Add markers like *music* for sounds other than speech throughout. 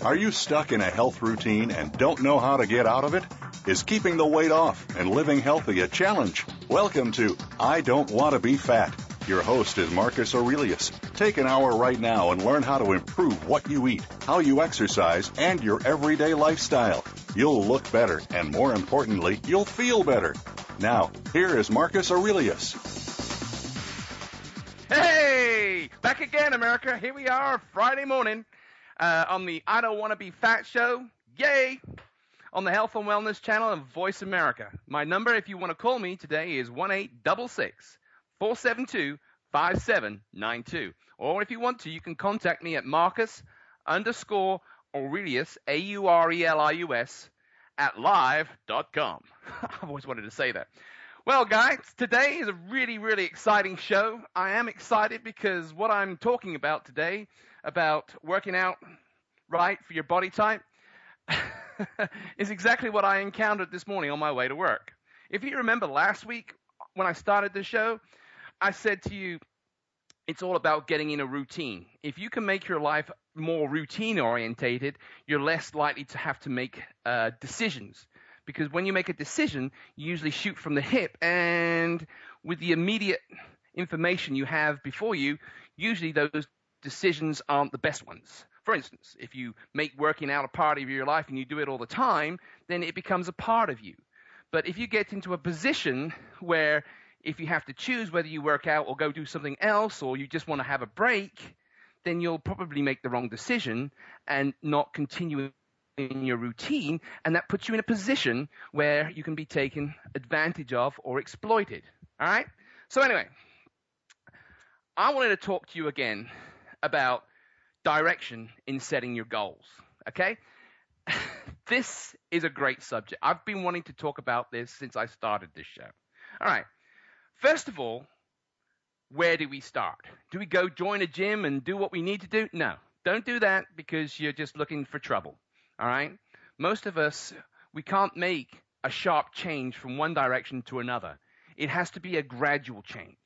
Are you stuck in a health routine and don't know how to get out of it? Is keeping the weight off and living healthy a challenge? Welcome to I Don't Want to Be Fat. Your host is Marcus Aurelius. Take an hour right now and learn how to improve what you eat, how you exercise, and your everyday lifestyle. You'll look better, and more importantly, you'll feel better. Now, here is Marcus Aurelius. Hey! Back again, America. Here we are, Friday morning uh, on the I Don't Want to Be Fat show. Yay! On the Health and Wellness channel of Voice America. My number, if you want to call me today, is 1 472 5792. Or if you want to, you can contact me at Marcus underscore Aurelius, A U R E L I U S, at live.com. *laughs* I've always wanted to say that. Well, guys, today is a really, really exciting show. I am excited because what I'm talking about today, about working out right for your body type, *laughs* is exactly what I encountered this morning on my way to work. If you remember last week when I started the show, I said to you, it's all about getting in a routine. If you can make your life more routine orientated, you're less likely to have to make uh, decisions. Because when you make a decision, you usually shoot from the hip, and with the immediate information you have before you, usually those decisions aren't the best ones. For instance, if you make working out a part of your life and you do it all the time, then it becomes a part of you. But if you get into a position where if you have to choose whether you work out or go do something else or you just want to have a break, then you'll probably make the wrong decision and not continue in your routine, and that puts you in a position where you can be taken advantage of or exploited. All right? So, anyway, I wanted to talk to you again about direction in setting your goals. Okay? *laughs* this is a great subject. I've been wanting to talk about this since I started this show. All right. First of all, where do we start? Do we go join a gym and do what we need to do? No. Don't do that because you're just looking for trouble. All right? Most of us, we can't make a sharp change from one direction to another. It has to be a gradual change.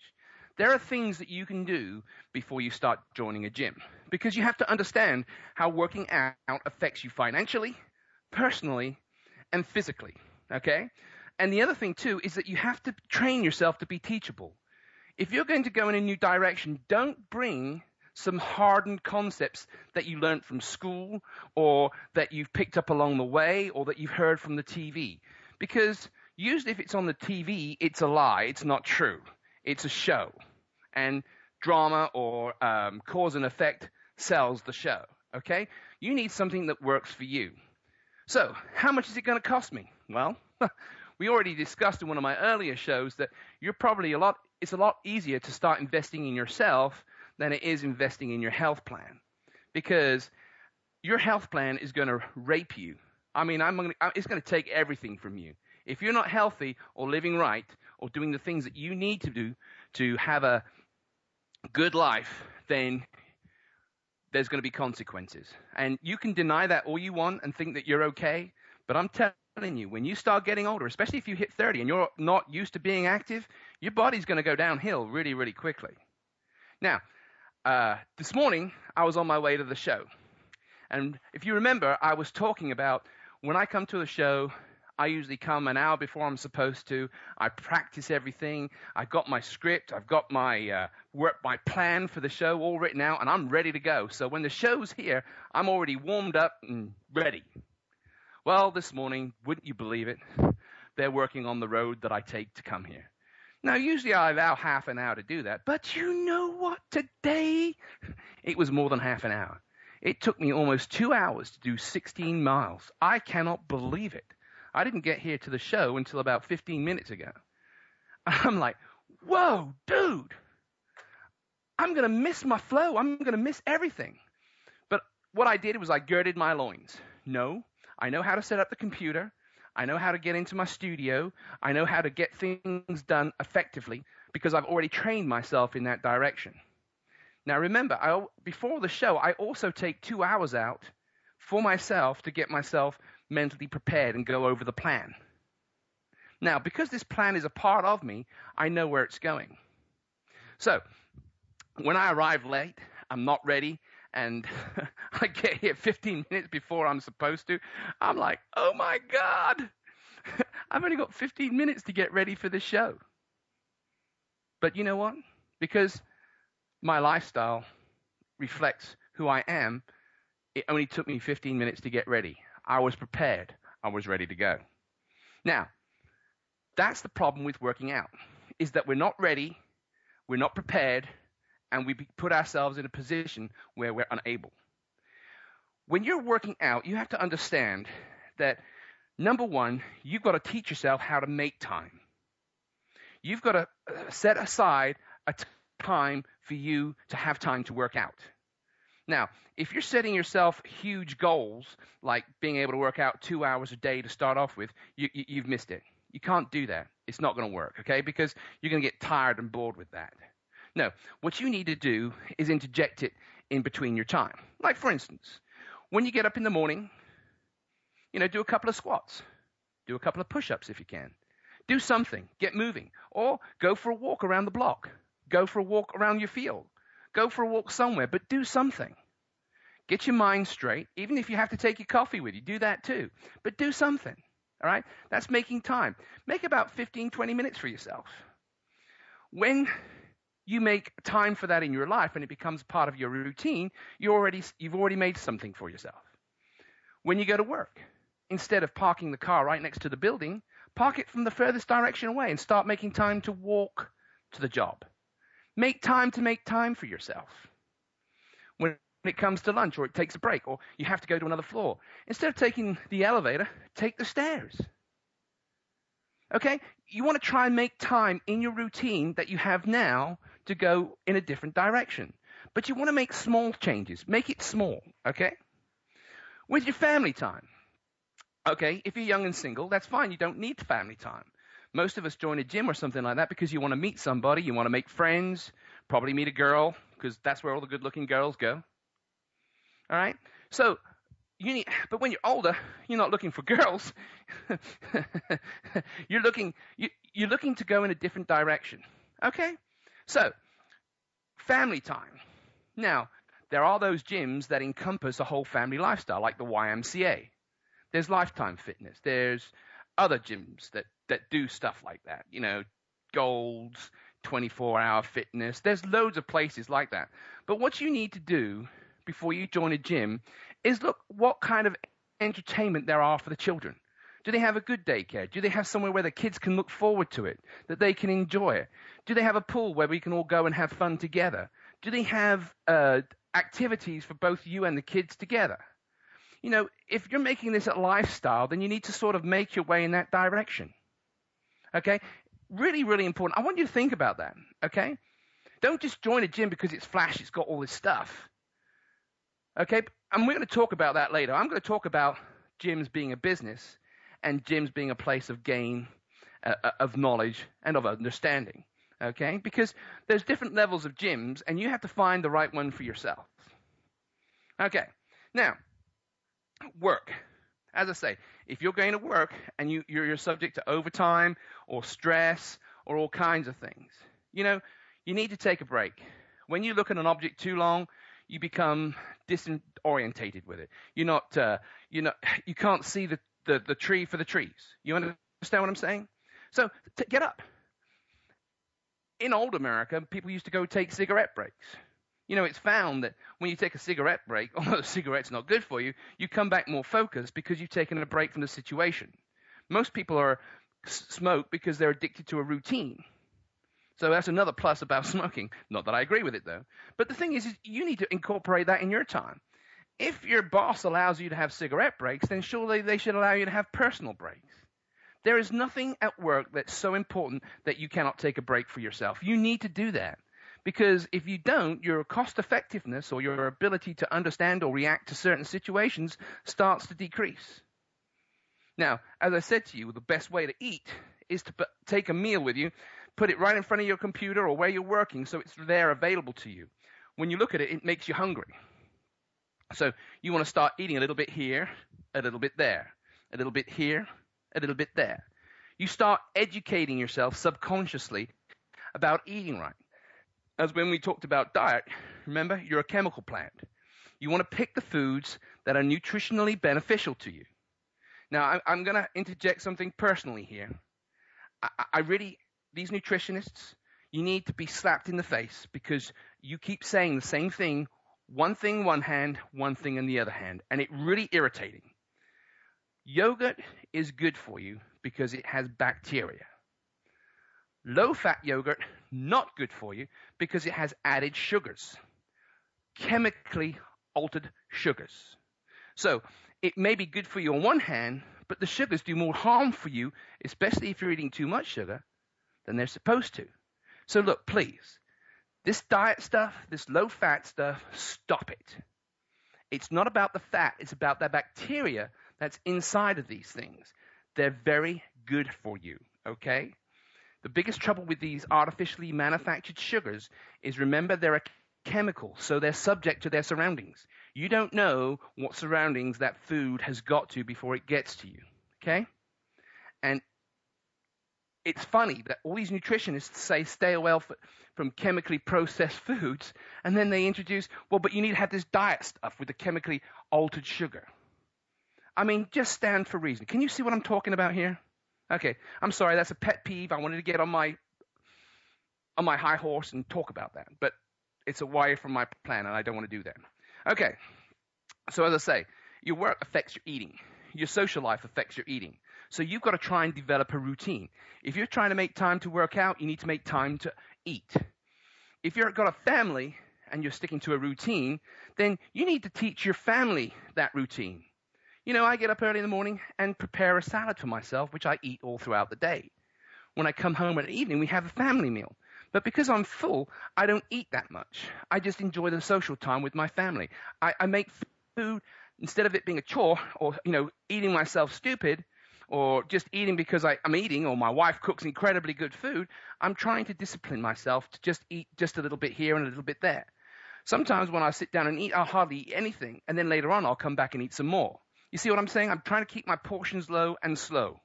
There are things that you can do before you start joining a gym because you have to understand how working out affects you financially, personally, and physically. Okay? And the other thing too is that you have to train yourself to be teachable. If you're going to go in a new direction, don't bring some hardened concepts that you learned from school or that you've picked up along the way or that you've heard from the TV. Because usually if it's on the TV, it's a lie. It's not true. It's a show. And drama or um, cause and effect sells the show. Okay? You need something that works for you. So, how much is it going to cost me? Well, *laughs* we already discussed in one of my earlier shows that you're probably a lot, it's a lot easier to start investing in yourself than it is investing in your health plan. Because your health plan is going to rape you. I mean, I'm gonna, it's going to take everything from you. If you're not healthy or living right or doing the things that you need to do to have a good life, then there's going to be consequences. And you can deny that all you want and think that you're okay, but I'm telling you, when you start getting older, especially if you hit 30 and you're not used to being active, your body's going to go downhill really, really quickly. Now, uh, this morning, I was on my way to the show. And if you remember, I was talking about when I come to a show, I usually come an hour before I'm supposed to. I practice everything. I've got my script. I've got my uh, work, my plan for the show all written out, and I'm ready to go. So when the show's here, I'm already warmed up and ready. Well, this morning, wouldn't you believe it? They're working on the road that I take to come here. Now, usually I allow half an hour to do that, but you know what? Today, it was more than half an hour. It took me almost two hours to do 16 miles. I cannot believe it. I didn't get here to the show until about 15 minutes ago. *laughs* I'm like, whoa, dude, I'm going to miss my flow. I'm going to miss everything. But what I did was I girded my loins. No, I know how to set up the computer. I know how to get into my studio. I know how to get things done effectively because I've already trained myself in that direction. Now remember, I, before the show, I also take two hours out for myself to get myself mentally prepared and go over the plan. Now, because this plan is a part of me, I know where it's going. So, when I arrive late, I'm not ready, and *laughs* I get here 15 minutes before I'm supposed to, I'm like, oh my God, *laughs* I've only got 15 minutes to get ready for the show. But you know what? Because my lifestyle reflects who I am, it only took me 15 minutes to get ready. I was prepared. I was ready to go. Now, that's the problem with working out, is that we're not ready, we're not prepared, and we put ourselves in a position where we're unable. When you're working out, you have to understand that number one, you've got to teach yourself how to make time. You've got to uh, set aside a time for you to have time to work out. Now, if you're setting yourself huge goals, like being able to work out two hours a day to start off with, you, have you, missed it. You can't do that. It's not going to work, okay? Because you're going to get tired and bored with that. No, what you need to do is interject it in between your time. Like, for instance, when you get up in the morning, you know, do a couple of squats, do a couple of push ups if you can. Do something, get moving, or go for a walk around the block. Go for a walk around your field. Go for a walk somewhere, but do something. Get your mind straight. Even if you have to take your coffee with you, do that too. But do something. All right? That's making time. Make about 15, 20 minutes for yourself. When you make time for that in your life and it becomes part of your routine, you already, you've already made something for yourself. When you go to work, instead of parking the car right next to the building, park it from the furthest direction away and start making time to walk to the job. Make time to make time for yourself. When it comes to lunch or it takes a break or you have to go to another floor, instead of taking the elevator, take the stairs. Okay? You want to try and make time in your routine that you have now to go in a different direction. But you want to make small changes. Make it small, okay? With your family time. Okay, if you're young and single, that's fine. You don't need family time. Most of us join a gym or something like that because you want to meet somebody, you want to make friends, probably meet a girl, because that's where all the good looking girls go. All right? So, you need, but when you're older, you're not looking for girls. *laughs* you're looking, you, you're looking to go in a different direction. Okay? So, family time. Now, there are those gyms that encompass a whole family lifestyle, like the YMCA. There's Lifetime Fitness. There's other gyms that that do stuff like that. You know, Gold's, 24 hour fitness. There's loads of places like that. But what you need to do before you join a gym is look what kind of entertainment there are for the children. Do they have a good daycare? Do they have somewhere where the kids can look forward to it, that they can enjoy it? Do they have a pool where we can all go and have fun together? Do they have uh, activities for both you and the kids together? You know, if you're making this a lifestyle, then you need to sort of make your way in that direction. Okay? Really, really important. I want you to think about that. Okay? Don't just join a gym because it's flash, it's got all this stuff. Okay? And we're going to talk about that later. I'm going to talk about gyms being a business and gyms being a place of gain, uh, uh, of knowledge, and of understanding. Okay? Because there's different levels of gyms, and you have to find the right one for yourself. Okay. Now, work as I say, if you're going to work and you, you're, you're subject to overtime or stress or all kinds of things, you know, you need to take a break. When you look at an object too long, you become disorientated with it. You're not, uh, you're not, *sighs* you can't see the, the, the tree for the trees. You understand what I'm saying? So t- get up. In old America, people used to go take cigarette breaks. You know, it's found that when you take a cigarette break, *laughs* although the cigarette's not good for you, you come back more focused because you've taken a break from the situation. Most people are smoke because they're addicted to a routine. So that's another plus about *laughs* smoking. Not that I agree with it though. But the thing is, is you need to incorporate that in your time. If your boss allows you to have cigarette breaks, then surely they should allow you to have personal breaks. There is nothing at work that's so important that you cannot take a break for yourself. You need to do that. Because if you don't, your cost effectiveness or your ability to understand or react to certain situations starts to decrease. Now, as I said to you, the best way to eat is to take a meal with you, put it right in front of your computer or where you're working so it's there available to you. When you look at it, it makes you hungry. So you want to start eating a little bit here, a little bit there, a little bit here, a little bit there. You start educating yourself subconsciously about eating right. As when we talked about diet, remember, you're a chemical plant. You want to pick the foods that are nutritionally beneficial to you. Now, I'm going to interject something personally here. I, really, these nutritionists, you need to be slapped in the face because you keep saying the same thing, one thing one hand, one thing in the other hand, and it really irritating. Yogurt is good for you because it has bacteria. Low fat yogurt, not good for you because it has added sugars, chemically altered sugars. So it may be good for you on one hand, but the sugars do more harm for you, especially if you're eating too much sugar, than they're supposed to. So look, please, this diet stuff, this low fat stuff, stop it. It's not about the fat, it's about the bacteria that's inside of these things. They're very good for you, okay? The biggest trouble with these artificially manufactured sugars is remember they're a chemical, so they're subject to their surroundings. You don't know what surroundings that food has got to before it gets to you, okay? And it's funny that all these nutritionists say stay away from chemically processed foods, and then they introduce, well, but you need to have this diet stuff with the chemically altered sugar. I mean, just stand for reason. Can you see what I'm talking about here? Okay, I'm sorry, that's a pet peeve. I wanted to get on my on my high horse and talk about that, but it's away from my plan, and I don't want to do that. Okay, so as I say, your work affects your eating. Your social life affects your eating. So you've got to try and develop a routine. If you're trying to make time to work out, you need to make time to eat. If you've got a family and you're sticking to a routine, then you need to teach your family that routine. You know, I get up early in the morning and prepare a salad for myself, which I eat all throughout the day. When I come home at evening, we have a family meal. But because I'm full, I don't eat that much. I just enjoy the social time with my family. I, I make food instead of it being a chore or, you know, eating myself stupid or just eating because I, am eating or my wife cooks incredibly good food. I'm trying to discipline myself to just eat just a little bit here and a little bit there. Sometimes when I sit down and eat, I'll hardly eat anything. And then later on, I'll come back and eat some more. You see what I'm saying? I'm trying to keep my portions low and slow.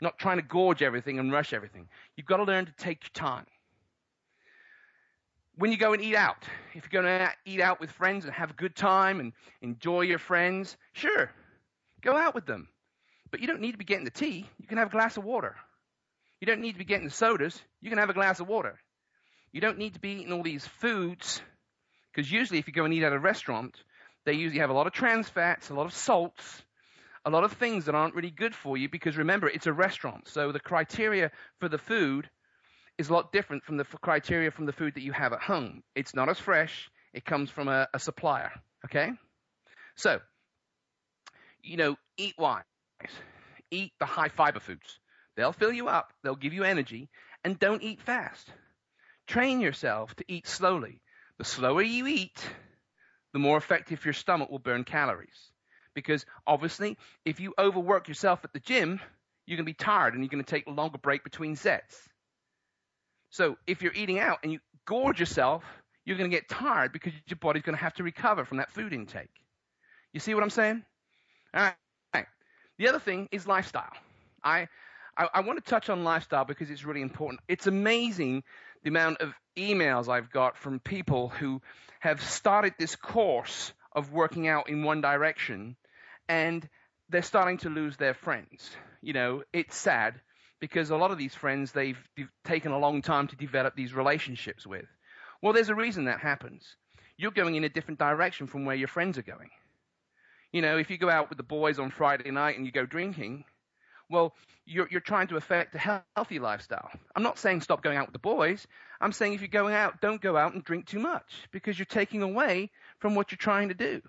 not trying to gorge everything and rush everything. You've got to learn to take your time. When you go and eat out, if you're going to eat out with friends and have a good time and enjoy your friends, sure, go out with them. But you don't need to be getting the tea. You can have a glass of water. You don't need to be getting the sodas. You can have a glass of water. You don't need to be eating all these foods because usually if you go and eat at a restaurant, they usually have a lot of trans fats, a lot of salts, a lot of things that aren't really good for you because remember, it's a restaurant. So the criteria for the food is a lot different from the criteria from the food that you have at home. It's not as fresh. It comes from a, a supplier. Okay? So, you know, eat wise. Eat the high fiber foods. They'll fill you up. They'll give you energy. And don't eat fast. Train yourself to eat slowly. The slower you eat, the more effective your stomach will burn calories. Because obviously, if you overwork yourself at the gym, you're going to be tired and you're going to take a longer break between sets. So if you're eating out and you gorge yourself, you're going to get tired because your body's going to have to recover from that food intake. You see what I'm saying? All right. The other thing is lifestyle. I, I, I want to touch on lifestyle because it's really important. It's amazing the amount of emails I've got from people who have started this course of working out in one direction and they're starting to lose their friends. You know, it's sad because a lot of these friends they've, they've taken a long time to develop these relationships with. Well, there's a reason that happens. You're going in a different direction from where your friends are going. You know, if you go out with the boys on Friday night and you go drinking, well, you're, you're trying to affect a healthy lifestyle. I'm not saying stop going out with the boys. I'm saying if you're going out, don't go out and drink too much because you're taking away from what you're trying to do.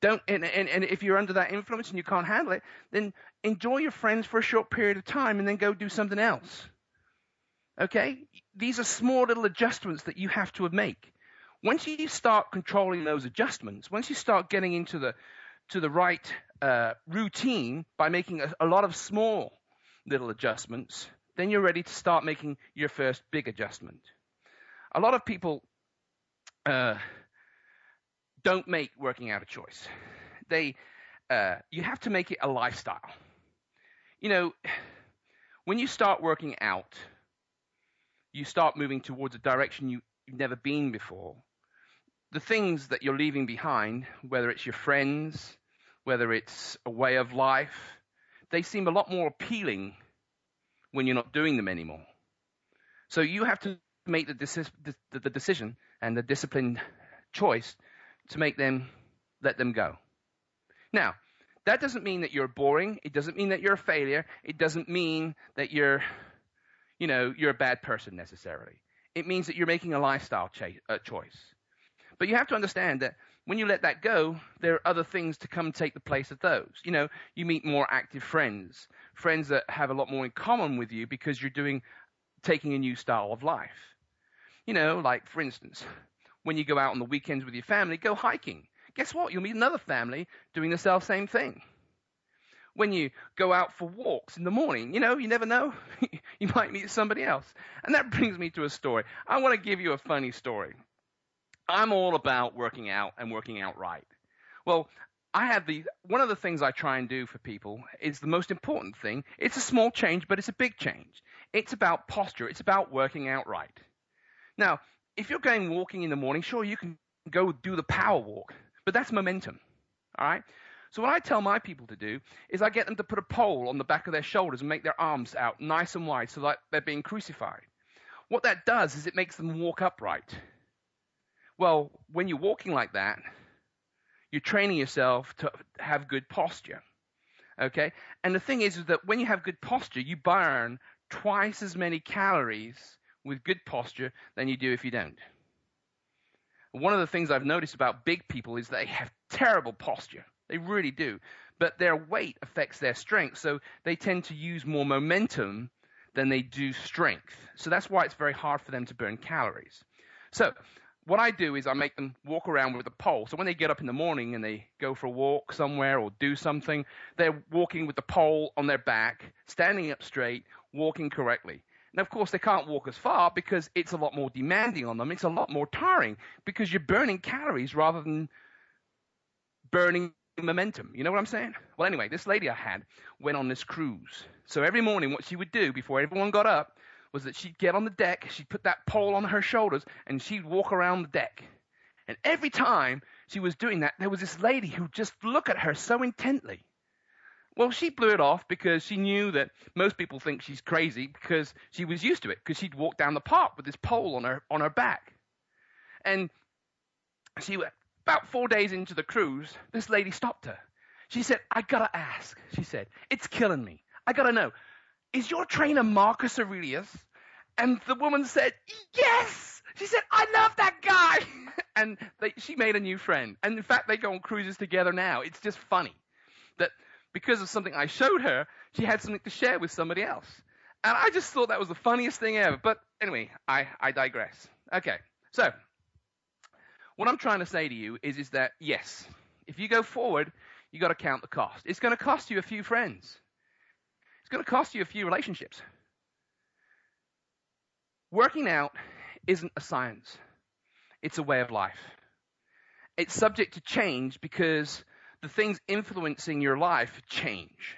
Don't, and, and, and if you're under that influence and you can't handle it, then enjoy your friends for a short period of time and then go do something else. Okay? These are small little adjustments that you have to make. Once you start controlling those adjustments, once you start getting into the to the right uh, routine by making a, a lot of small little adjustments, then you're ready to start making your first big adjustment. A lot of people uh, don't make working out a choice. They, uh, you have to make it a lifestyle. You know, when you start working out, you start moving towards a direction you, you've never been before. The things that you're leaving behind, whether it's your friends, whether it's a way of life, they seem a lot more appealing when you're not doing them anymore. So you have to make the, the, the decision and the disciplined choice to make them let them go. Now, that doesn't mean that you're boring. It doesn't mean that you're a failure. It doesn't mean that you're, you know, you're a bad person necessarily. It means that you're making a lifestyle cha- uh, choice. But you have to understand that when you let that go, there are other things to come take the place of those. You know, you meet more active friends, friends that have a lot more in common with you because you're doing, taking a new style of life. You know, like for instance, when you go out on the weekends with your family, go hiking. Guess what? You'll meet another family doing the self same thing. When you go out for walks in the morning, you know, you never know. *laughs* you might meet somebody else. And that brings me to a story. I want to give you a funny story. I'm all about working out and working out right. Well, I have the one of the things I try and do for people is the most important thing. It's a small change, but it's a big change. It's about posture. It's about working out right. Now, if you're going walking in the morning, sure, you can go do the power walk, but that's momentum. All right? So what I tell my people to do is I get them to put a pole on the back of their shoulders and make their arms out nice and wide so that they're being crucified. What that does is it makes them walk upright. Well, when you're walking like that, you're training yourself to have good posture. Okay? And the thing is, is that when you have good posture, you burn twice as many calories with good posture than you do if you don't. One of the things I've noticed about big people is they have terrible posture. They really do. But their weight affects their strength, so they tend to use more momentum than they do strength. So that's why it's very hard for them to burn calories. So what I do is I make them walk around with a pole. So when they get up in the morning and they go for a walk somewhere or do something, they're walking with the pole on their back, standing up straight, walking correctly. Now, of course, they can't walk as far because it's a lot more demanding on them. It's a lot more tiring because you're burning calories rather than burning momentum. You know what I'm saying? Well, anyway, this lady I had went on this cruise. So every morning, what she would do before everyone got up was that she'd get on the deck, she'd put that pole on her shoulders, and she'd walk around the deck. And every time she was doing that, there was this lady who'd just looked at her so intently. Well, she blew it off because she knew that most people think she's crazy because she was used to it because she'd walk down the park with this pole on her on her back. And she about four days into the cruise, this lady stopped her. She said, I gotta ask, she said, it's killing me. I gotta know, is your trainer Marcus Aurelius? And the woman said, Yes! She said, I love that guy! *laughs* and they, she made a new friend. And in fact, they go on cruises together now. It's just funny that because of something I showed her, she had something to share with somebody else. And I just thought that was the funniest thing ever. But anyway, I, I digress. Okay, so what I'm trying to say to you is, is that yes, if you go forward, you got to count the cost. It's going to cost you a few friends. It's going to cost you a few relationships. Working out isn't a science, it's a way of life. It's subject to change because the things influencing your life change.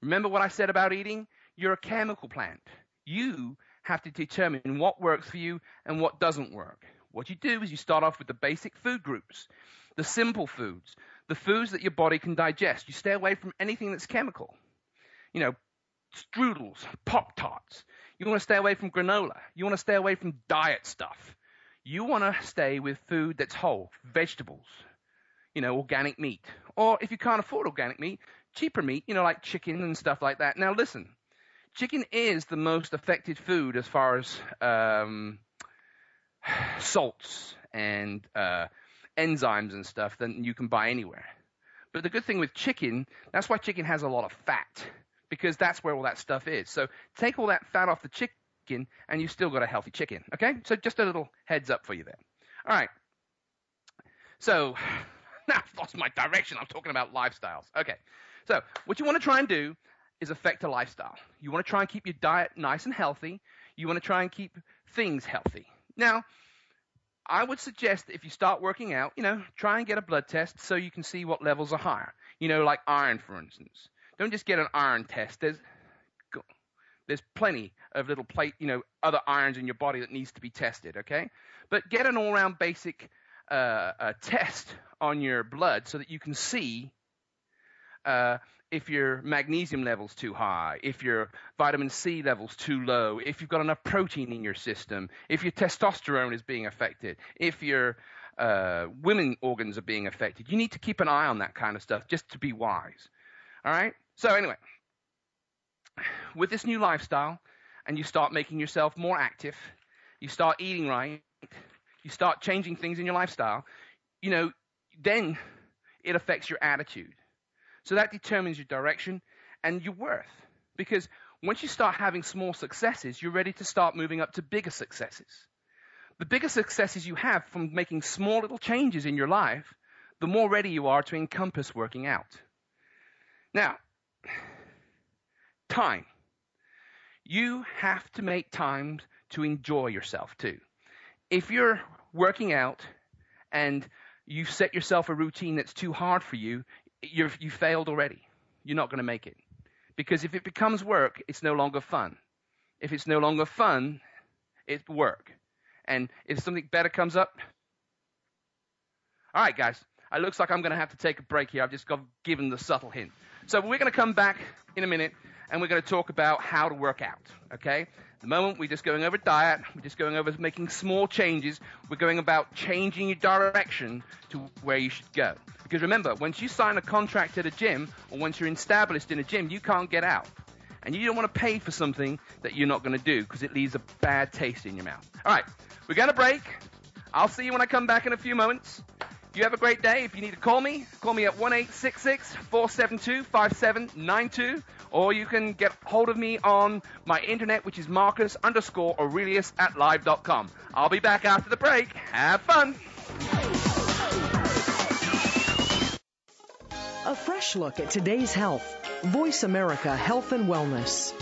Remember what I said about eating? You're a chemical plant. You have to determine what works for you and what doesn't work. What you do is you start off with the basic food groups, the simple foods, the foods that your body can digest. You stay away from anything that's chemical. You know, strudels, Pop Tarts. You want to stay away from granola. You want to stay away from diet stuff. You want to stay with food that's whole, vegetables, you know, organic meat. Or if you can't afford organic meat, cheaper meat, you know, like chicken and stuff like that. Now, listen, chicken is the most affected food as far as um, salts and uh, enzymes and stuff than you can buy anywhere. But the good thing with chicken, that's why chicken has a lot of fat, because that's where all that stuff is. So take all that fat off the chicken, and you've still got a healthy chicken. Okay? So just a little heads up for you there. All right. So now *sighs* I've lost my direction. I'm talking about lifestyles. Okay. So what you want to try and do is affect a lifestyle. You want to try and keep your diet nice and healthy. You want to try and keep things healthy. Now, I would suggest that if you start working out, you know, try and get a blood test so you can see what levels are higher. You know, like iron, for instance. Don't just get an iron test. There's there's plenty of little plate, you know, other irons in your body that needs to be tested. Okay, but get an all-round basic uh, uh, test on your blood so that you can see uh, if your magnesium level's too high, if your vitamin C level's too low, if you've got enough protein in your system, if your testosterone is being affected, if your uh, women organs are being affected. You need to keep an eye on that kind of stuff just to be wise. All right? So, anyway, with this new lifestyle, and you start making yourself more active, you start eating right, you start changing things in your lifestyle, you know, then it affects your attitude. So that determines your direction and your worth. Because once you start having small successes, you're ready to start moving up to bigger successes. The bigger successes you have from making small little changes in your life, the more ready you are to encompass working out. Now, time. You have to make time to enjoy yourself too. If you're working out and you set yourself a routine that's too hard for you, you've you failed already. You're not going to make it. Because if it becomes work, it's no longer fun. If it's no longer fun, it's work. And if something better comes up, all right, guys, it looks like I'm going to have to take a break here. I've just got given the subtle hint. So we're going to come back in a minute and we're going to talk about how to work out. Okay? At the moment, we're just going over diet. We're just going over making small changes. We're going about changing your direction to where you should go. Because remember, once you sign a contract at a gym or once you're established in a gym, you can't get out. And you don't want to pay for something that you're not going to do because it leaves a bad taste in your mouth. All right, we're going to break. I'll see you when I come back in a few moments. You have a great day. If you need to call me, call me at 1 472 5792, or you can get hold of me on my internet, which is Marcus underscore Aurelius at live.com. I'll be back after the break. Have fun. A fresh look at today's health. Voice America Health and Wellness.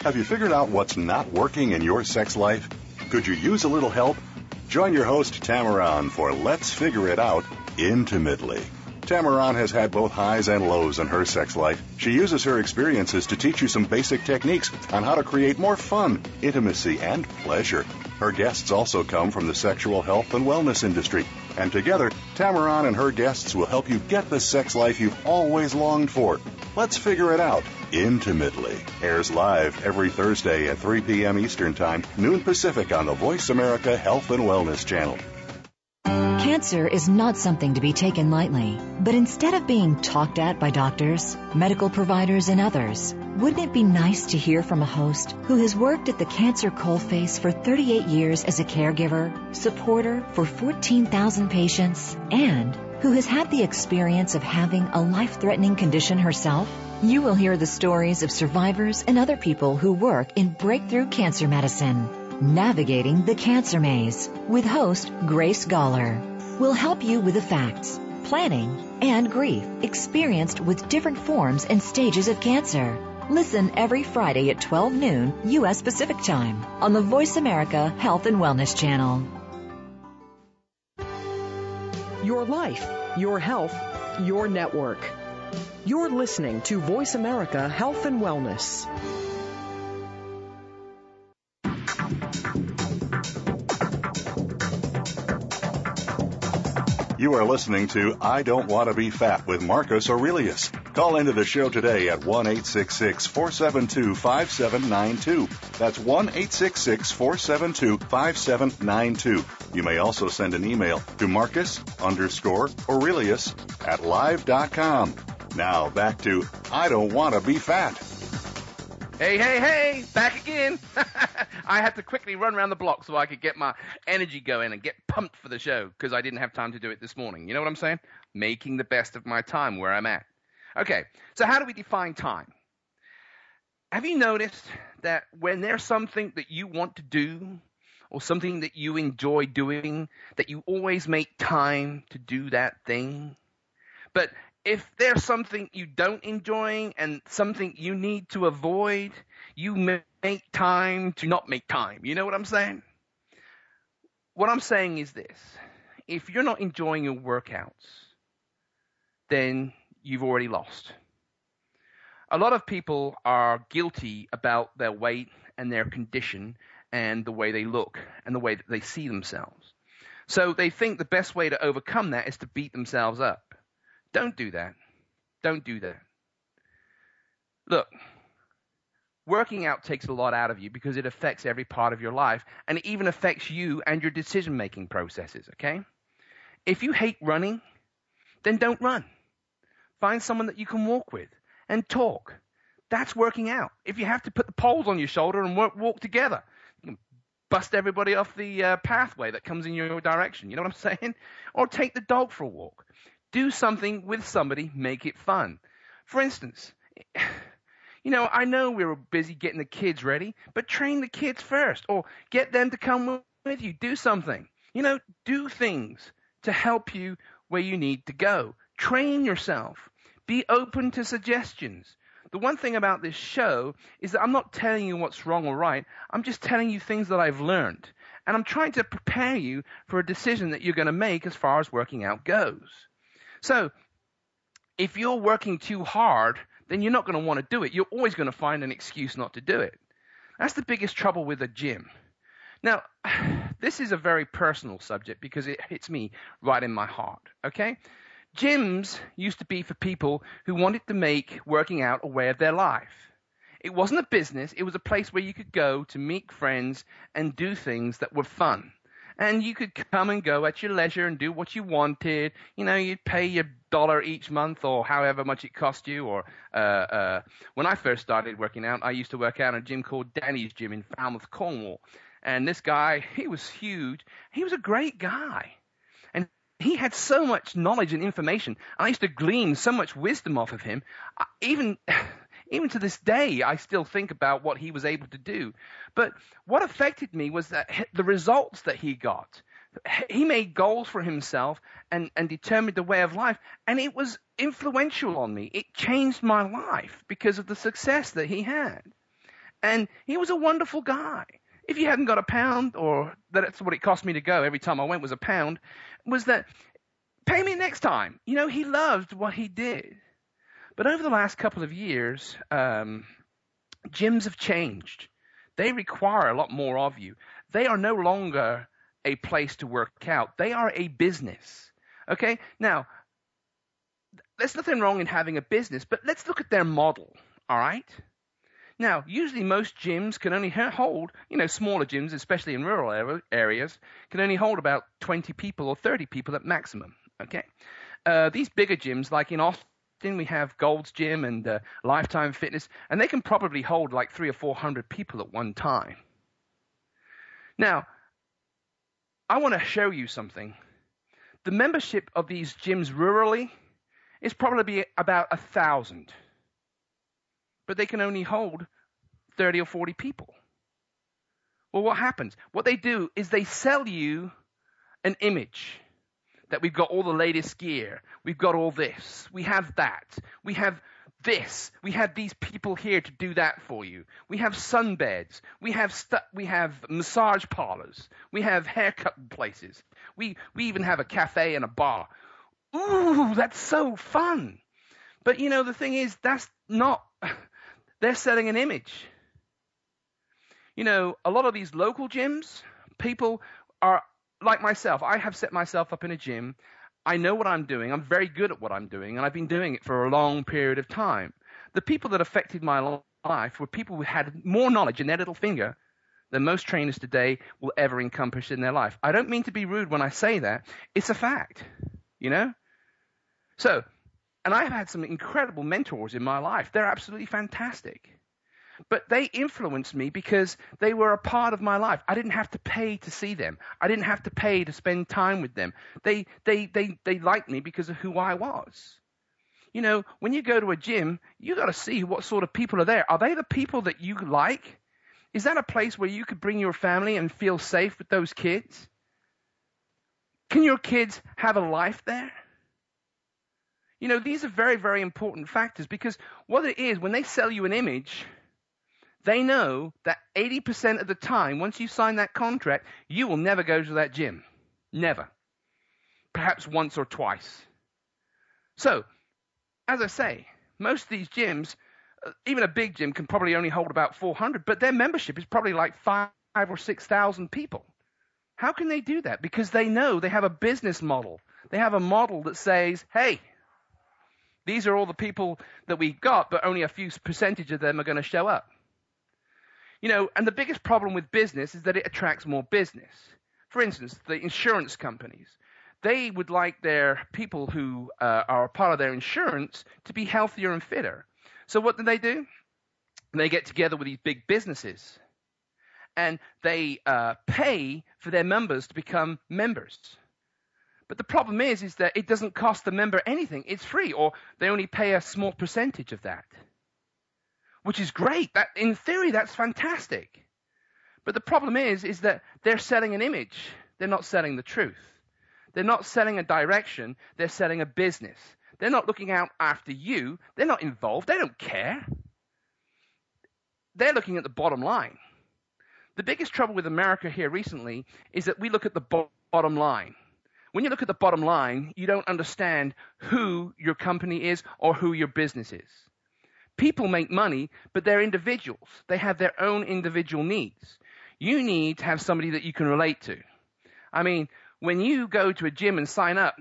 Have you figured out what's not working in your sex life? Could you use a little help? Join your host, Tamaran, for Let's Figure It Out Intimately. Tamaran has had both highs and lows in her sex life. She uses her experiences to teach you some basic techniques on how to create more fun, intimacy, and pleasure. Her guests also come from the sexual health and wellness industry. And together, Tamaran and her guests will help you get the sex life you've always longed for. Let's figure it out intimately. Airs live every Thursday at 3 p.m. Eastern Time, noon Pacific on the Voice America Health and Wellness Channel. Cancer is not something to be taken lightly, but instead of being talked at by doctors, medical providers, and others, wouldn't it be nice to hear from a host who has worked at the cancer coalface for 38 years as a caregiver, supporter for 14,000 patients, and who has had the experience of having a life-threatening condition herself? You will hear the stories of survivors and other people who work in breakthrough cancer medicine. Navigating the Cancer Maze with host Grace Galler will help you with the facts, planning, and grief experienced with different forms and stages of cancer. Listen every Friday at 12 noon U.S. Pacific Time on the Voice America Health and Wellness Channel. Your life, your health, your network. You're listening to Voice America Health and Wellness. You are listening to I Don't Want to Be Fat with Marcus Aurelius. Call into the show today at 1 472 5792. That's 1 472 5792. You may also send an email to Marcus underscore Aurelius at live.com. Now back to I Don't Want to Be Fat. Hey, hey, hey, back again. *laughs* I had to quickly run around the block so I could get my energy going and get pumped for the show because I didn't have time to do it this morning. You know what I'm saying? Making the best of my time where I'm at. Okay, so how do we define time? Have you noticed that when there's something that you want to do or something that you enjoy doing, that you always make time to do that thing? But if there's something you don't enjoy and something you need to avoid, you make time to not make time. You know what I'm saying? What I'm saying is this. If you're not enjoying your workouts, then you've already lost. A lot of people are guilty about their weight and their condition and the way they look and the way that they see themselves. So they think the best way to overcome that is to beat themselves up. Don't do that. Don't do that. Look, working out takes a lot out of you because it affects every part of your life and it even affects you and your decision making processes, okay? If you hate running, then don't run. Find someone that you can walk with and talk. That's working out. If you have to put the poles on your shoulder and work, walk together, you can bust everybody off the uh, pathway that comes in your direction. You know what I'm *laughs* saying? Or take the dog for a walk do something with somebody, make it fun. For instance, *sighs* you know, I know we were busy getting the kids ready, but train the kids first or get them to come with you. Do something. You know, do things to help you where you need to go. Train yourself. Be open to suggestions. The one thing about this show is that I'm not telling you what's wrong or right. I'm just telling you things that I've learned. And I'm trying to prepare you for a decision that you're going to make as far as working out goes. So, if you're working too hard, then you're not going to want to do it. You're always going to find an excuse not to do it. That's the biggest trouble with a gym. Now, *sighs* this is a very personal subject because it hits me right in my heart, okay? Gyms used to be for people who wanted to make working out a way of their life. It wasn't a business, it was a place where you could go to meet friends and do things that were fun and you could come and go at your leisure and do what you wanted. You know, you'd pay your dollar each month or however much it cost you. Or uh, uh, when I first started working out, I used to work out at a gym called Danny's Gym in Falmouth, Cornwall. And this guy, he was huge. He was a great guy. And he had so much knowledge and information. I used to glean so much wisdom off of him. I, even even to this day, I still think about what he was able to do. But what affected me was that the results that he got. He made goals for himself and, and determined the way of life, and it was influential on me. It changed my life because of the success that he had. And he was a wonderful guy. If you hadn't got a pound, or that's what it cost me to go every time I went was a pound, was that pay me next time. You know, he loved what he did. But over the last couple of years, um, gyms have changed. They require a lot more of you. They are no longer a place to work out. They are a business. Okay? Now, there's nothing wrong in having a business, but let's look at their model. All right? Now, usually most gyms can only hold, you know, smaller gyms, especially in rural areas, can only hold about 20 people or 30 people at maximum. Okay? Uh, these bigger gyms, like in Austin, then we have Gold's Gym and uh, Lifetime Fitness, and they can probably hold like three or four hundred people at one time. Now, I want to show you something. The membership of these gyms rurally is probably about a thousand, but they can only hold 30 or 40 people. Well, what happens? What they do is they sell you an image that we've got all the latest gear. We've got all this. We have that. We have this. We have these people here to do that for you. We have sunbeds. We have we have massage parlors. We have haircut places. We we even have a cafe and a bar. Ooh, that's so fun. But you know the thing is that's not *sighs* they're selling an image. You know, a lot of these local gyms, people are like myself, I have set myself up in a gym. I know what I'm doing. I'm very good at what I'm doing, and I've been doing it for a long period of time. The people that affected my life were people who had more knowledge in their little finger than most trainers today will ever encompass in their life. I don't mean to be rude when I say that. It's a fact, you know? So, and I've had some incredible mentors in my life. They're absolutely fantastic. But they influenced me because they were a part of my life. I didn't have to pay to see them. I didn't have to pay to spend time with them. They, they, they, they liked me because of who I was. You know, when you go to a gym, you got to see what sort of people are there. Are they the people that you like? Is that a place where you could bring your family and feel safe with those kids? Can your kids have a life there? You know, these are very, very important factors because what it is, when they sell you an image, they know that 80% of the time, once you sign that contract, you will never go to that gym. Never. Perhaps once or twice. So, as I say, most of these gyms, uh, even a big gym can probably only hold about 400, but their membership is probably like five or 6,000 people. How can they do that? Because they know they have a business model. They have a model that says, hey, these are all the people that we've got, but only a few percentage of them are going to show up. You know, and the biggest problem with business is that it attracts more business. For instance, the insurance companies. They would like their people who uh, are a part of their insurance to be healthier and fitter. So what do they do? They get together with these big businesses and they uh, pay for their members to become members. But the problem is, is that it doesn't cost the member anything. It's free, or they only pay a small percentage of that, which is great. That, in theory, that's fantastic. But the problem is, is that they're selling an image. They're not selling the truth. They're not selling a direction. They're selling a business. They're not looking out after you. They're not involved. They don't care. They're looking at the bottom line. The biggest trouble with America here recently is that we look at the bottom line. When you look at the bottom line, you don't understand who your company is or who your business is. People make money, but they're individuals. They have their own individual needs. You need to have somebody that you can relate to. I mean, when you go to a gym and sign up,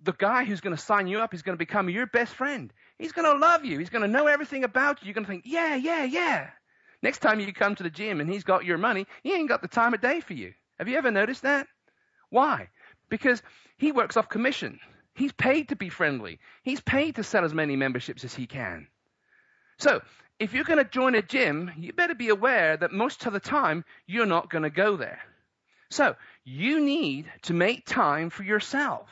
the guy who's going to sign you up is going to become your best friend. He's going to love you. He's going to know everything about you. You're going to think, yeah, yeah, yeah. Next time you come to the gym and he's got your money, he ain't got the time of day for you. Have you ever noticed that? Why? because he works off commission. He's paid to be friendly. He's paid to sell as many memberships as he can. So, if you're going to join a gym, you better be aware that most of the time you're not going to go there. So, you need to make time for yourself.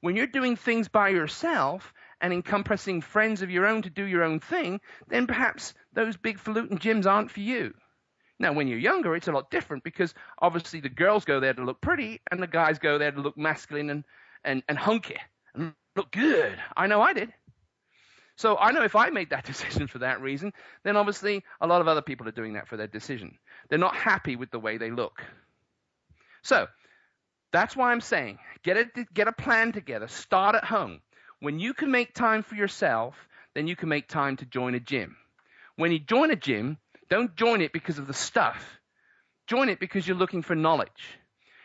When you're doing things by yourself and encompassing friends of your own to do your own thing, then perhaps those big falutin gyms aren't for you. Now, when you're younger, it's a lot different because obviously the girls go there to look pretty and the guys go there to look masculine and, and, and hunky and look good. I know I did. So I know if I made that *laughs* decision for that reason, then obviously a lot of other people are doing that for their decision. They're not happy with the way they look. So that's why I'm saying get a, get a plan together. Start at home. When you can make time for yourself, then you can make time to join a gym. When you join a gym, don't join it because of the stuff. Join it because you're looking for knowledge.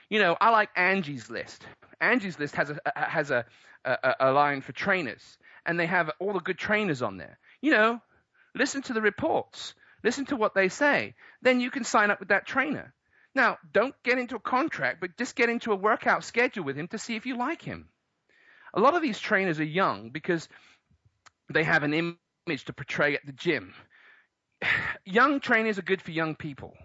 You know, I like Angie's List. Angie's List has a, has a, a, a line for trainers, and they have all the good trainers on there. You know, listen to the reports. Listen to what they say. Then you can sign up with that trainer. Now, don't get into a contract, but just get into a workout schedule with him to see if you like him. A lot of these trainers are young because they have an image to portray at the gym *sighs* young trainers are good for young people.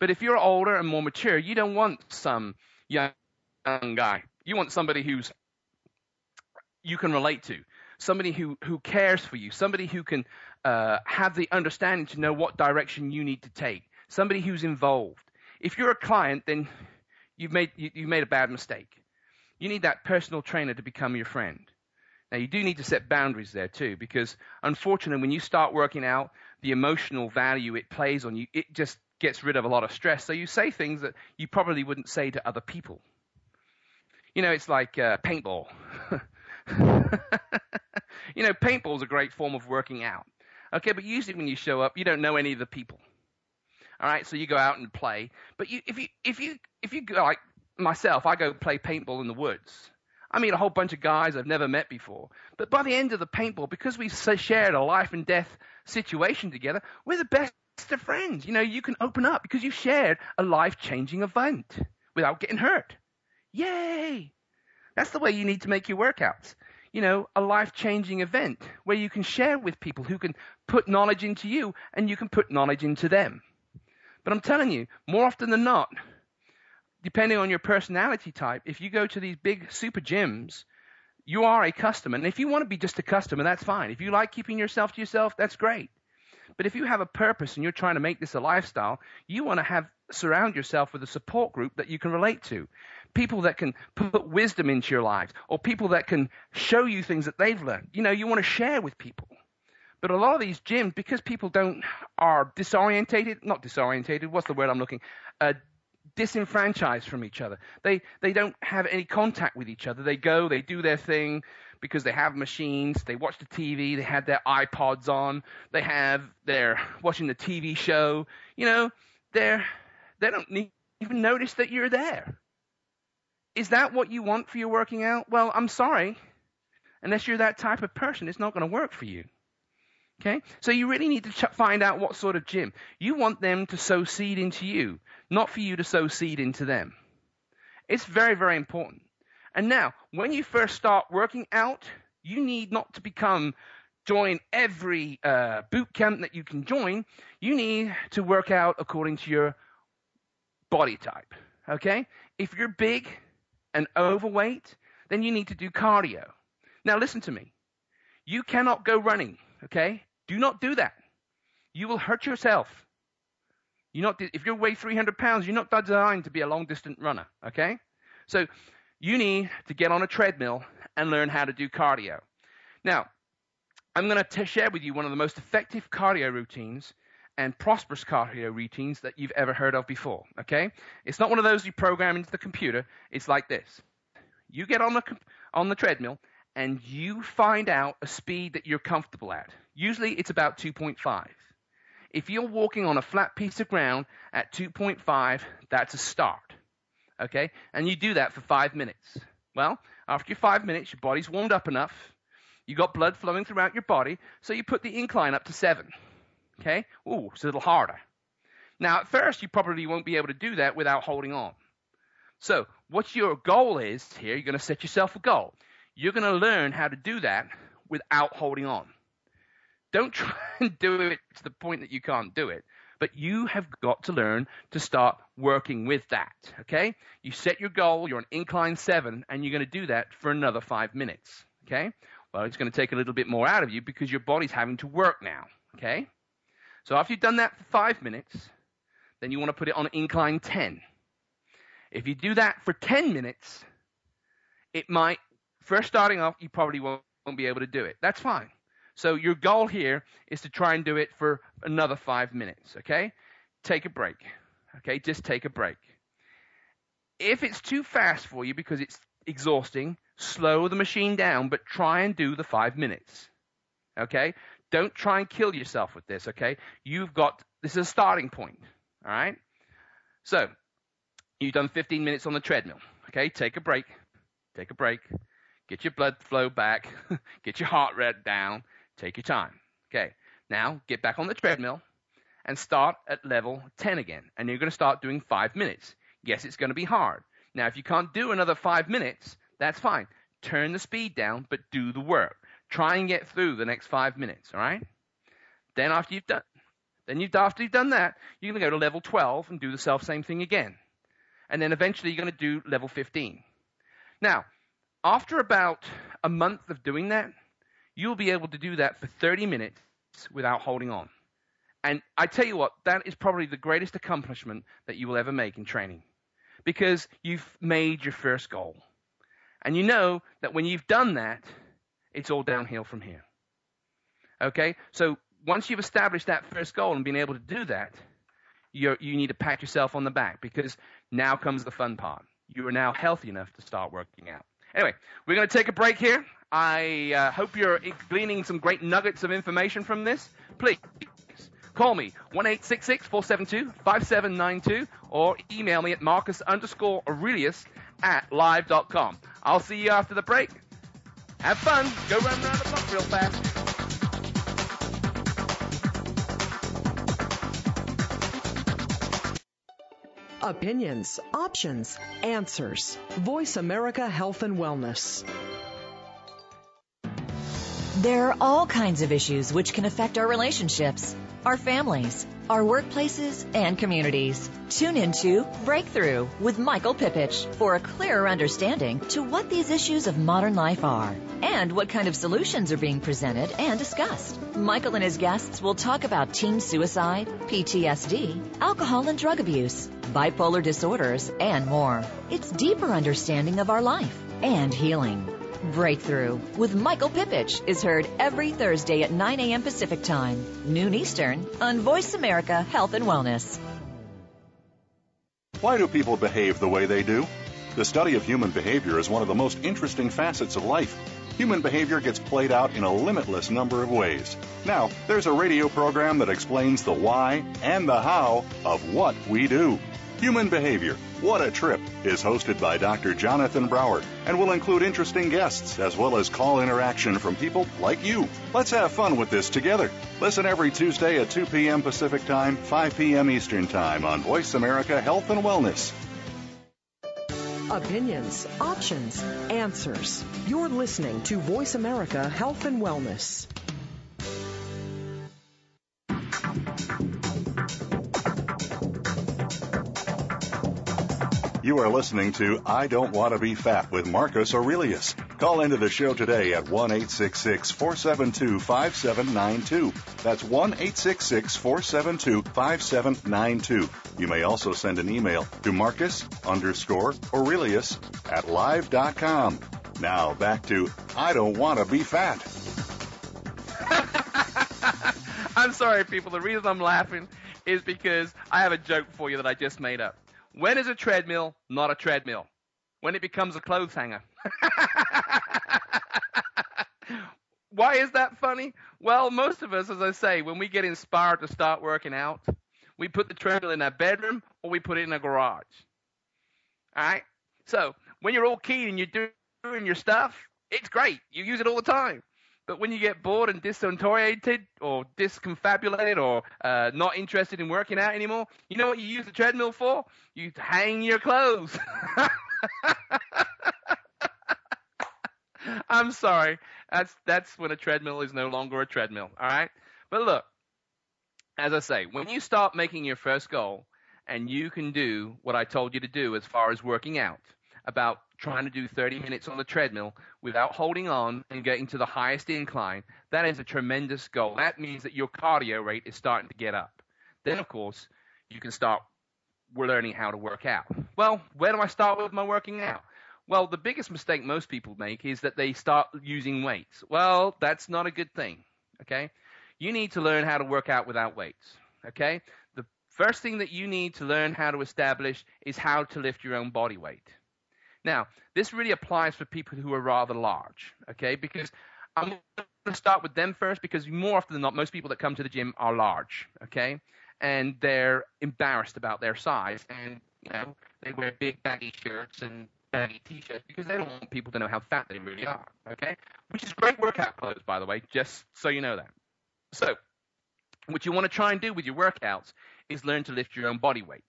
But if you're older and more mature, you don't want some young, young guy. You want somebody who's you can relate to, somebody who, who cares for you, somebody who can uh, have the understanding to know what direction you need to take, somebody who's involved. If you're a client, then you've made, you, you've made a bad mistake. You need that personal trainer to become your friend. Now, you do need to set boundaries there too, because unfortunately, when you start working out the emotional value it plays on you, it just gets rid of a lot of stress. So you say things that you probably wouldn't say to other people. You know, it's like uh, paintball. *laughs* you know, paintball is a great form of working out. Okay, but usually when you show up, you don't know any of the people. All right, so you go out and play. But you, if you if you if you go like myself, I go play paintball in the woods. I meet a whole bunch of guys I've never met before. But by the end of the paintball, because we've shared a life and death situation together, we're the best of friends. You know, you can open up because you shared a life changing event without getting hurt. Yay! That's the way you need to make your workouts. You know, a life changing event where you can share with people who can put knowledge into you and you can put knowledge into them. But I'm telling you, more often than not, depending on your personality type, if you go to these big super gyms, you are a customer. And if you want to be just a customer, that's fine. If you like keeping yourself to yourself, that's great. But if you have a purpose and you're trying to make this a lifestyle, you want to have surround yourself with a support group that you can relate to. People that can put wisdom into your lives or people that can show you things that they've learned. You know, you want to share with people. But a lot of these gyms, because people don't are disorientated, not disorientated, what's the word I'm looking? Uh, disenfranchised from each other. They they don't have any contact with each other. They go, they do their thing because they have machines, they watch the TV, they have their iPods on, they have they're watching the TV show. You know, they're they don't even notice that you're there. Is that what you want for your working out? Well, I'm sorry. Unless you're that type of person, it's not going to work for you. Okay? So you really need to ch- find out what sort of gym. You want them to sow seed into you, not for you to sow seed into them. It's very, very important. And now, when you first start working out, you need not to become join every uh, boot camp that you can join. You need to work out according to your body type. Okay? If you're big and overweight, then you need to do cardio. Now, listen to me. You cannot go running. Okay? Do not do that. You will hurt yourself. You're not, if you weigh 300 pounds, you're not designed to be a long distance runner, okay? So you need to get on a treadmill and learn how to do cardio. Now, I'm going to share with you one of the most effective cardio routines and prosperous cardio routines that you've ever heard of before, okay? It's not one of those you program into the computer. It's like this. You get on the, on the treadmill and you find out a speed that you're comfortable at. Usually it's about 2.5. If you're walking on a flat piece of ground at 2.5, that's a start. Okay? And you do that for five minutes. Well, after your five minutes, your body's warmed up enough. You got blood flowing throughout your body, so you put the incline up to seven. Okay? Ooh, it's a little harder. Now, at first, you probably won't be able to do that without holding on. So, what your goal is here, you're going to set yourself a goal. You're going to learn how to do that without holding on. Don't *laughs* try and do it to the point that you can't do it. But you have got to learn to start working with that. Okay? You set your goal, you're on incline seven, and you're going to do that for another five minutes. Okay? Well, it's going to take a little bit more out of you because your body's having to work now. Okay? So after you've done that for five minutes, then you want to put it on incline 10. If you do that for 10 minutes, it might, first starting off, you probably won't, won't be able to do it. That's fine. So your goal here is to try and do it for another five minutes, okay? Take a break, okay? Just take a break. If it's too fast for you because it's exhausting, slow the machine down, but try and do the five minutes, okay? Don't try and kill yourself with this, okay? You've got, this is a starting point, all right? So, you've done 15 minutes on the treadmill, okay? Take a break, take a break, get your blood flow back, *laughs* get your heart rate down, Take your time. Okay. Now get back on the treadmill and start at level 10 again. And you're going to start doing five minutes. Yes, it's going to be hard. Now, if you can't do another five minutes, that's fine. Turn the speed down, but do the work. Try and get through the next five minutes. All right. Then after you've done, then you've after you've done that, you're going to go to level 12 and do the self same thing again. And then eventually you're going to do level 15. Now, after about a month of doing that, You'll be able to do that for 30 minutes without holding on. And I tell you what, that is probably the greatest accomplishment that you will ever make in training because you've made your first goal. And you know that when you've done that, it's all downhill from here. Okay? So once you've established that first goal and been able to do that, you you need to pat yourself on the back because now comes the fun part. You are now healthy enough to start working out. Anyway, we're going to take a break here. I uh, hope you're gleaning some great nuggets of information from this. Please call me 1 472 5792 or email me at marcus underscore Aurelius at live.com. I'll see you after the break. Have fun. Go run around the block real fast. Opinions, options, answers. Voice America Health and Wellness. There are all kinds of issues which can affect our relationships, our families, our workplaces, and communities. Tune into Breakthrough with Michael Pipich for a clearer understanding to what these issues of modern life are and what kind of solutions are being presented and discussed. Michael and his guests will talk about teen suicide, PTSD, alcohol and drug abuse, bipolar disorders, and more. It's deeper understanding of our life and healing. Breakthrough with Michael Pipich is heard every Thursday at 9 a.m. Pacific Time, noon Eastern, on Voice America Health and Wellness. Why do people behave the way they do? The study of human behavior is one of the most interesting facets of life. Human behavior gets played out in a limitless number of ways. Now, there's a radio program that explains the why and the how of what we do. Human Behavior, What a Trip, is hosted by Dr. Jonathan Brower and will include interesting guests as well as call interaction from people like you. Let's have fun with this together. Listen every Tuesday at 2 p.m. Pacific Time, 5 p.m. Eastern Time on Voice America Health and Wellness. Opinions, options, answers. You're listening to Voice America Health and Wellness. You are listening to I Don't Want to Be Fat with Marcus Aurelius. Call into the show today at 1 472 5792. That's 1 472 5792. You may also send an email to Marcus underscore Aurelius at live.com. Now back to I Don't Want to Be Fat. *laughs* I'm sorry, people. The reason I'm laughing is because I have a joke for you that I just made up. When is a treadmill not a treadmill? When it becomes a clothes hanger. *laughs* Why is that funny? Well, most of us, as I say, when we get inspired to start working out, we put the treadmill in our bedroom or we put it in a garage. All right? So, when you're all keen and you're doing your stuff, it's great. You use it all the time. But when you get bored and disorientated or disconfabulated or uh, not interested in working out anymore, you know what you use the treadmill for? You hang your clothes. *laughs* I'm sorry. That's that's when a treadmill is no longer a treadmill. All right. But look, as I say, when you start making your first goal, and you can do what I told you to do as far as working out, about trying to do 30 minutes on the treadmill without holding on and getting to the highest incline, that is a tremendous goal. That means that your cardio rate is starting to get up. Then, of course, you can start learning how to work out. Well, where do I start with my working out? Well, the biggest mistake most people make is that they start using weights. Well, that's not a good thing. Okay? You need to learn how to work out without weights. Okay? The first thing that you need to learn how to establish is how to lift your own body weight. Now, this really applies for people who are rather large, okay? Because I'm going to start with them first because more often than not, most people that come to the gym are large, okay? And they're embarrassed about their size and, you know, they wear big baggy shirts and baggy t-shirts because they don't want people to know how fat they really are, okay? Which is great workout clothes, by the way, just so you know that. So, what you want to try and do with your workouts is learn to lift your own body weight.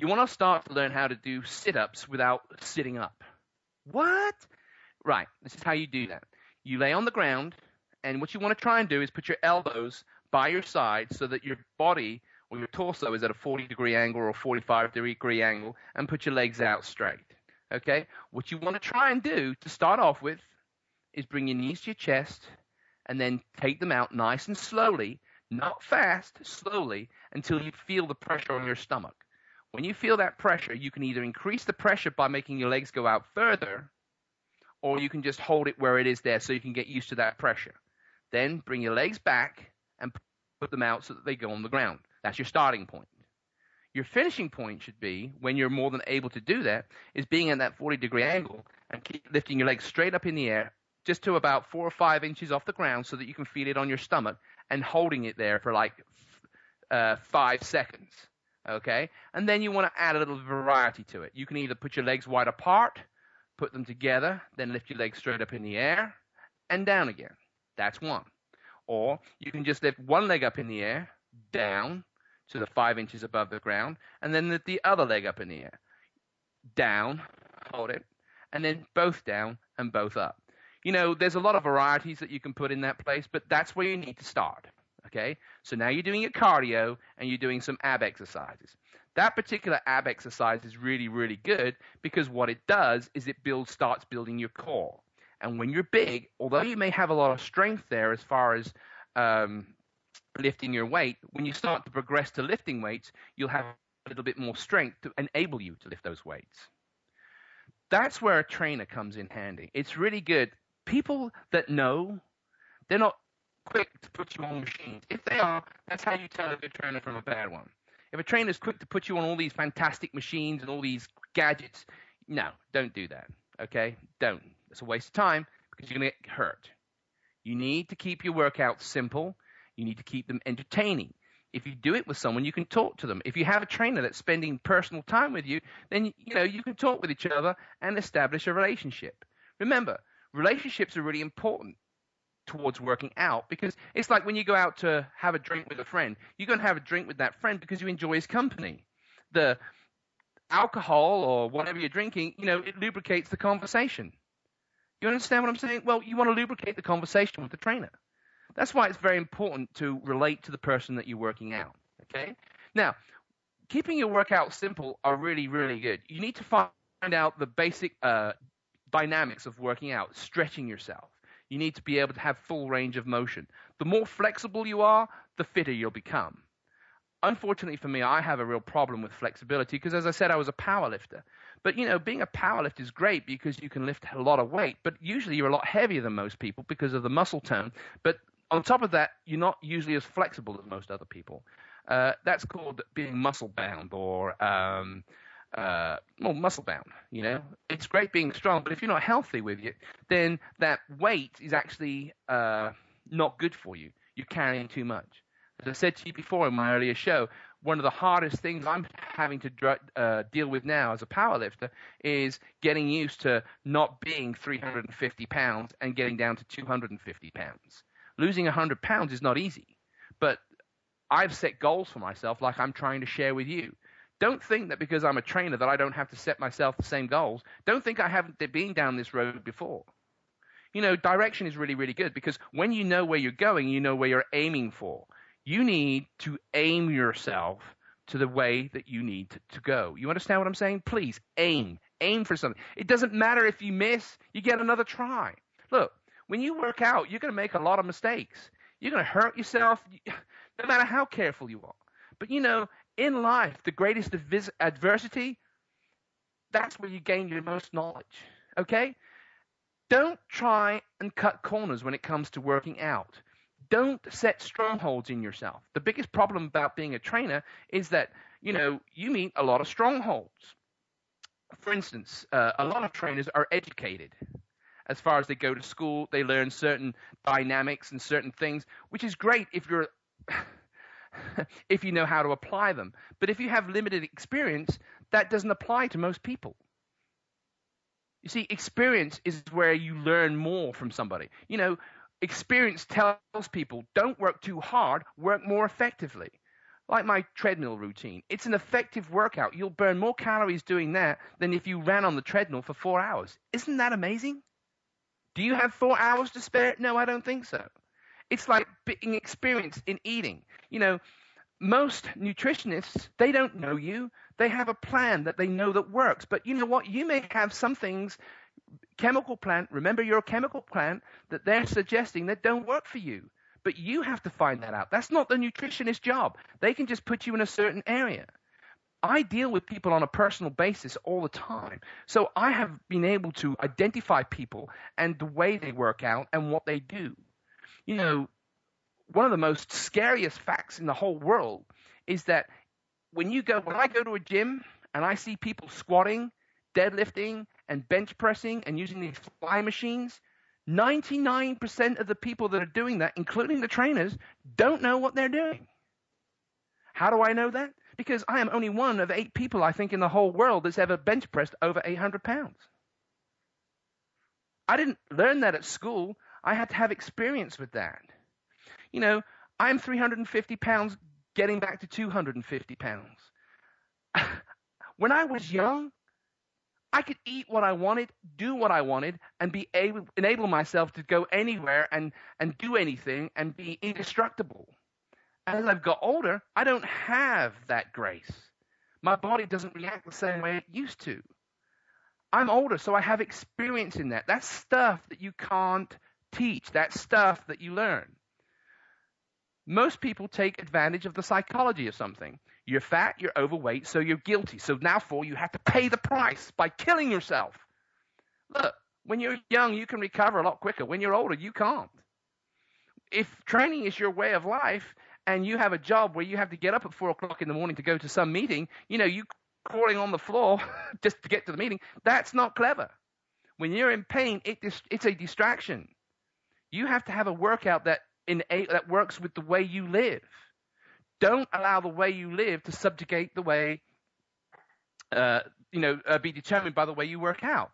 You want to start to learn how to do sit ups without sitting up. What? Right, this is how you do that. You lay on the ground, and what you want to try and do is put your elbows by your side so that your body or your torso is at a 40 degree angle or a 45 degree angle, and put your legs out straight. Okay? What you want to try and do to start off with is bring your knees to your chest and then take them out nice and slowly, not fast, slowly, until you feel the pressure on your stomach. When you feel that pressure, you can either increase the pressure by making your legs go out further, or you can just hold it where it is there so you can get used to that pressure. Then bring your legs back and put them out so that they go on the ground. That's your starting point. Your finishing point should be, when you're more than able to do that, is being at that 40 degree angle and keep lifting your legs straight up in the air, just to about four or five inches off the ground so that you can feel it on your stomach and holding it there for like uh, five seconds. Okay? And then you want to add a little variety to it. You can either put your legs wide apart, put them together, then lift your legs straight up in the air and down again. That's one. Or you can just lift one leg up in the air, down to the five inches above the ground, and then lift the other leg up in the air, down, hold it, and then both down and both up. You know, there's a lot of varieties that you can put in that place, but that's where you need to start. Okay? So now you're doing your cardio and you're doing some ab exercises. That particular ab exercise is really, really good because what it does is it builds, starts building your core. And when you're big, although you may have a lot of strength there as far as um, lifting your weight, when you start to progress to lifting weights, you'll have a little bit more strength to enable you to lift those weights. That's where a trainer comes in handy. It's really good. People that know, they're not quick to put you on machines. If they are, that's how you tell a good trainer from a bad one. If a trainer is quick to put you on all these fantastic machines and all these gadgets, no, don't do that. Okay? Don't. It's a waste of time because you're going to get hurt. You need to keep your workouts simple. You need to keep them entertaining. If you do it with someone, you can talk to them. If you have a trainer that's spending personal time with you, then you know you can talk with each other and establish a relationship. Remember, relationships are really important towards working out because it's like when you go out to have a drink with a friend, you're going to have a drink with that friend because you enjoy his company. The alcohol or whatever you're drinking, you know, it lubricates the conversation. You understand what I'm saying? Well, you want to lubricate the conversation with the trainer. That's why it's very important to relate to the person that you're working out. Okay? Now, keeping your workout simple are really, really good. You need to find out the basic uh, dynamics of working out, stretching yourself you need to be able to have full range of motion. The more flexible you are, the fitter you'll become. Unfortunately for me, I have a real problem with flexibility because, as I said, I was a power lifter. But, you know, being a power lifter is great because you can lift a lot of weight, but usually you're a lot heavier than most people because of the muscle tone. But on top of that, you're not usually as flexible as most other people. Uh, that's called being muscle bound or um, uh, well, muscle bound. You know, it's great being strong, but if you're not healthy with it, then that weight is actually uh, not good for you. You're carrying too much. As I said to you before in my earlier show, one of the hardest things I'm having to uh, deal with now as a powerlifter is getting used to not being 350 pounds and getting down to 250 pounds. Losing 100 pounds is not easy, but I've set goals for myself like I'm trying to share with you. Don't think that because I'm a trainer that I don't have to set myself the same goals. Don't think I haven't been down this road before. You know, direction is really, really good because when you know where you're going, you know where you're aiming for. You need to aim yourself to the way that you need to, to go. You understand what I'm saying? Please aim. Aim for something. It doesn't matter if you miss, you get another try. Look, when you work out, you're going to make a lot of mistakes. You're going to hurt yourself *sighs* no matter how careful you are. But you know, in life, the greatest adversity, that's where you gain your most knowledge. Okay? Don't try and cut corners when it comes to working out. Don't set strongholds in yourself. The biggest problem about being a trainer is that, you know, you meet a lot of strongholds. For instance, uh, a lot of trainers are educated. As far as they go to school, they learn certain dynamics and certain things, which is great if you're *laughs* if you know how to apply them. But if you have limited experience, that doesn't apply to most people. You see, experience is where you learn more from somebody. You know, experience tells people don't work too hard, work more effectively. Like my treadmill routine. It's an effective workout. You'll burn more calories doing that than if you ran on the treadmill for four hours. Isn't that amazing? Do you have four hours to spare? No, I don't think so. It's like being experienced in eating. You know, most nutritionists, they don't know you. They have a plan that they know that works. But you know what? You may have some things, chemical plant, remember you're a chemical plant, that they're suggesting that don't work for you. But you have to find that out. That's not the nutritionist job. They can just put you in a certain area. I deal with people on a personal basis all the time. So I have been able to identify people and the way they work out and what they do you know, one of the most scariest facts in the whole world is that when you go, when I go to a gym and I see people squatting, deadlifting, and bench pressing and using these fly machines, 99% of the people that are doing that, including the trainers, don't know what they're doing. How do I know that? Because I am only one of eight people, I think, in the whole world that's ever bench pressed over 800 pounds. I didn't learn that at school. I had to have experience with that. You know, I'm 350 pounds getting back to 250 pounds. *laughs* when I was young, I could eat what I wanted, do what I wanted, and be able enable myself to go anywhere and, and do anything and be indestructible. As I've got older, I don't have that grace. My body doesn't react the same way it used to. I'm older, so I have experience in that. That's stuff that you can't teach. That's stuff that you learn. Most people take advantage of the psychology of something. You're fat, you're overweight, so you're guilty. So now for you have to pay the price by killing yourself. Look, when you're young, you can recover a lot quicker. When you're older, you can't. If training is your way of life and you have a job where you have to get up at four o'clock in the morning to go to some meeting, you know, you crawling on the floor *laughs* just to get to the meeting, that's not clever. When you're in pain, it, it's a distraction. You have to have a workout that, in, that works with the way you live. Don't allow the way you live to subjugate the way, uh, you know, uh, be determined by the way you work out.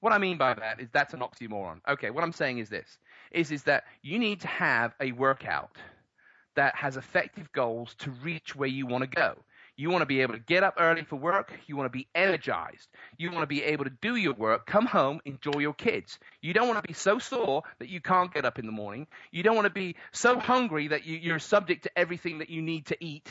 What I mean by that is that's an oxymoron. Okay, what I'm saying is this: is is that you need to have a workout that has effective goals to reach where you want to go. You want to be able to get up early for work. You want to be energized. You want to be able to do your work, come home, enjoy your kids. You don't want to be so sore that you can't get up in the morning. You don't want to be so hungry that you, are subject to everything that you need to eat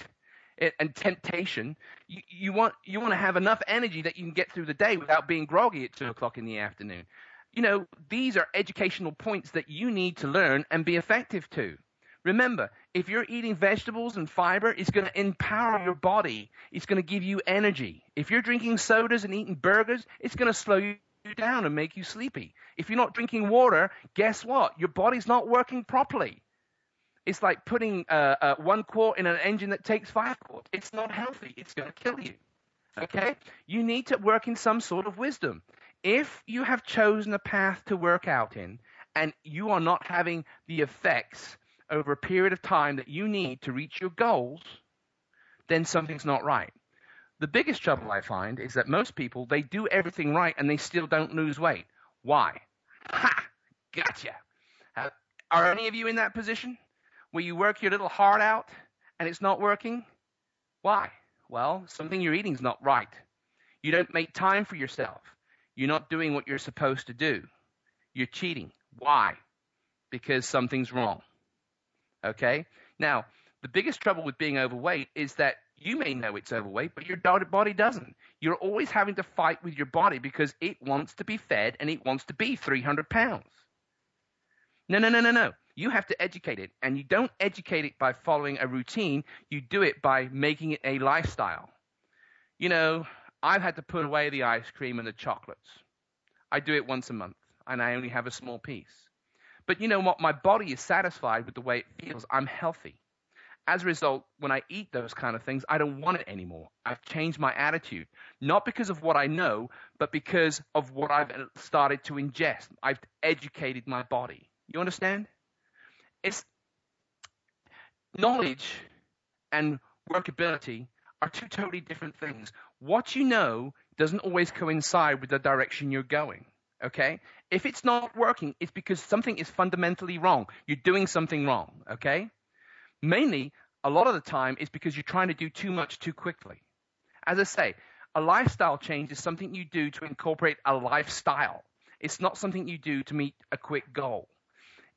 and temptation. You, you, want, you want to have enough energy that you can get through the day without being groggy at 2 o'clock in the afternoon. You know, these are educational points that you need to learn and be effective to. Remember, if you're eating vegetables and fiber, it's going to empower your body. It's going to give you energy. If you're drinking sodas and eating burgers, it's going to slow you down and make you sleepy. If you're not drinking water, guess what? Your body's not working properly. It's like putting uh, uh, one quart in an engine that takes five quarts. It's not healthy. It's going to kill you. Okay? You need to work in some sort of wisdom. If you have chosen a path to work out in and you are not having the effects over a period of time that you need to reach your goals, then something's not right. The biggest trouble I find is that most people, they do everything right and they still don't lose weight. Why? Ha! Gotcha. Are any of you in that position where you work your little heart out and it's not working? Why? Well, something you're eating is not right. You don't make time for yourself. You're not doing what you're supposed to do. You're cheating. Why? Because something's wrong. Okay? Now, the biggest trouble with being overweight is that you may know it's overweight, but your body doesn't. You're always having to fight with your body because it wants to be fed and it wants to be 300 pounds. No, no, no, no, no. You have to educate it. And you don't educate it by following a routine, you do it by making it a lifestyle. You know, I've had to put away the ice cream and the chocolates. I do it once a month, and I only have a small piece. But you know what? My body is satisfied with the way it feels. I'm healthy. As a result, when I eat those kind of things, I don't want it anymore. I've changed my attitude, not because of what I know, but because of what I've started to ingest. I've educated my body. You understand? It's knowledge and workability are two totally different things. What you know doesn't always coincide with the direction you're going. Okay? If it's not working, it's because something is fundamentally wrong. You're doing something wrong. Okay? Mainly, a lot of the time, it's because you're trying to do too much too quickly. As I say, a lifestyle change is something you do to incorporate a lifestyle. It's not something you do to meet a quick goal.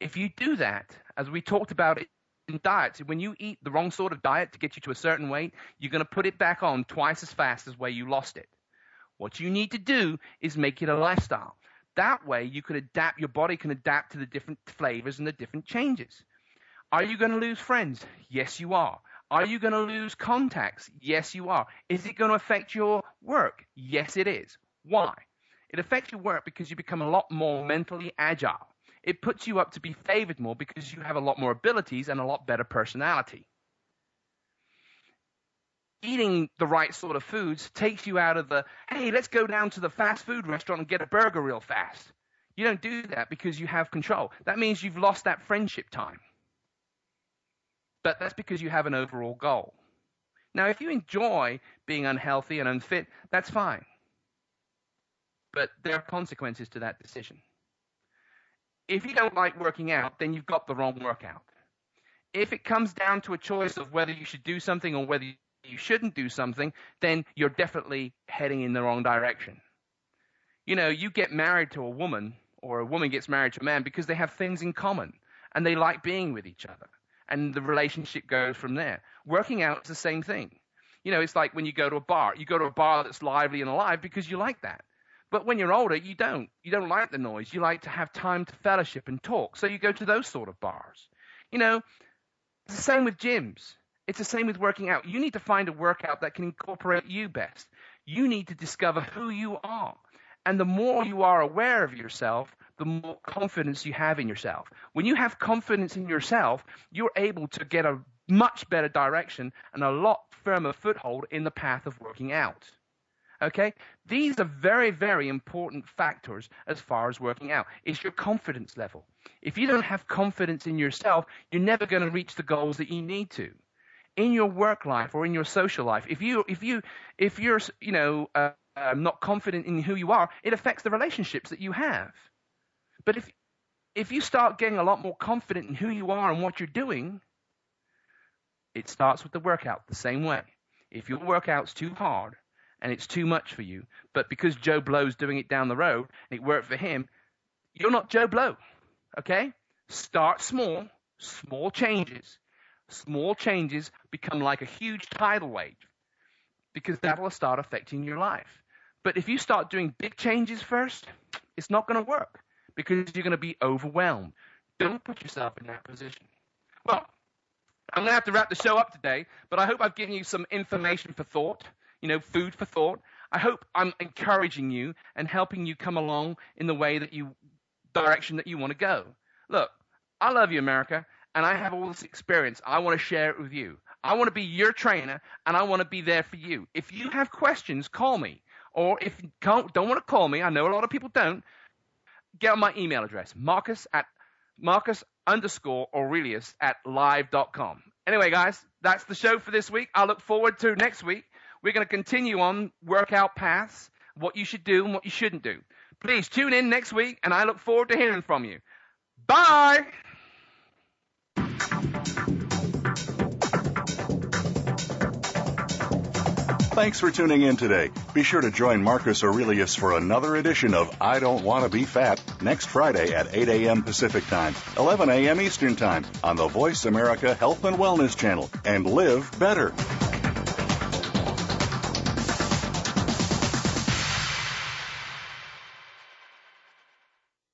If you do that, as we talked about it in diets, when you eat the wrong sort of diet to get you to a certain weight, you're going to put it back on twice as fast as where you lost it. What you need to do is make it a lifestyle. That way, you can adapt, your body can adapt to the different flavors and the different changes. Are you going to lose friends? Yes, you are. Are you going to lose contacts? Yes, you are. Is it going to affect your work? Yes, it is. Why? It affects your work because you become a lot more mentally agile. It puts you up to be favored more because you have a lot more abilities and a lot better personality eating the right sort of foods takes you out of the, hey, let's go down to the fast food restaurant and get a burger real fast. You don't do that because you have control. That means you've lost that friendship time. But that's because you have an overall goal. Now, if you enjoy being unhealthy and unfit, that's fine. But there are consequences to that decision. if you don't like working out, then you've got the wrong workout. If it comes down to a choice of whether you should do something or whether you shouldn't do something, then you're definitely heading in the wrong direction. You know, you get married to a woman or a woman gets married to a man because they have things in common and they like being with each other. And the relationship goes from there. Working out is the same thing. You know, it's like when you go to a bar. You go to a bar that's lively and alive because you like that. But when you're older, you don't. You don't like the noise. You like to have time to fellowship and talk. So you go to those sort of bars. You know, it's the same with gyms. It's the same with working out. You need to find a workout that can incorporate you best. You need to discover who you are. And the more you are aware of yourself, the more confidence you have in yourself. When you have confidence in yourself, you're able to get a much better direction and a lot firmer foothold in the path of working out. Okay? These are very, very important factors as far as working out. It's your confidence level. If you don't have confidence in yourself, you're never going to reach the goals that you need to. In your work life or in your social life, if you if you if you're you know uh, uh, not confident in who you are, it affects the relationships that you have. But if if you start getting a lot more confident in who you are and what you're doing, it starts with the workout the same way. If your workout's too hard, and it's too much for you. But because Joe Blow's doing it down the road and it worked for him, you're not Joe Blow. Okay? Start small, small changes. Small changes become like a huge tidal wave because that will start affecting your life. But if you start doing big changes first, it's not going to work because you're going to be overwhelmed. Don't put yourself in that position. Well, I'm going to have to wrap the show up today, but I hope I've given you some information for thought you know, food for thought. I hope I'm encouraging you and helping you come along in the way that you direction that you want to go. Look, I love you, America, and I have all this experience. I want to share it with you. I want to be your trainer, and I want to be there for you. If you have questions, call me. Or if you don't, want to call me, I know a lot of people don't, get on my email address, marcus at marcus underscore aurelius at live.com. Anyway, guys, that's the show for this week. I look forward to next week. We're going to continue on workout paths, what you should do and what you shouldn't do. Please tune in next week, and I look forward to hearing from you. Bye. Thanks for tuning in today. Be sure to join Marcus Aurelius for another edition of I Don't Want to Be Fat next Friday at 8 a.m. Pacific Time, 11 a.m. Eastern Time on the Voice America Health and Wellness Channel. And live better.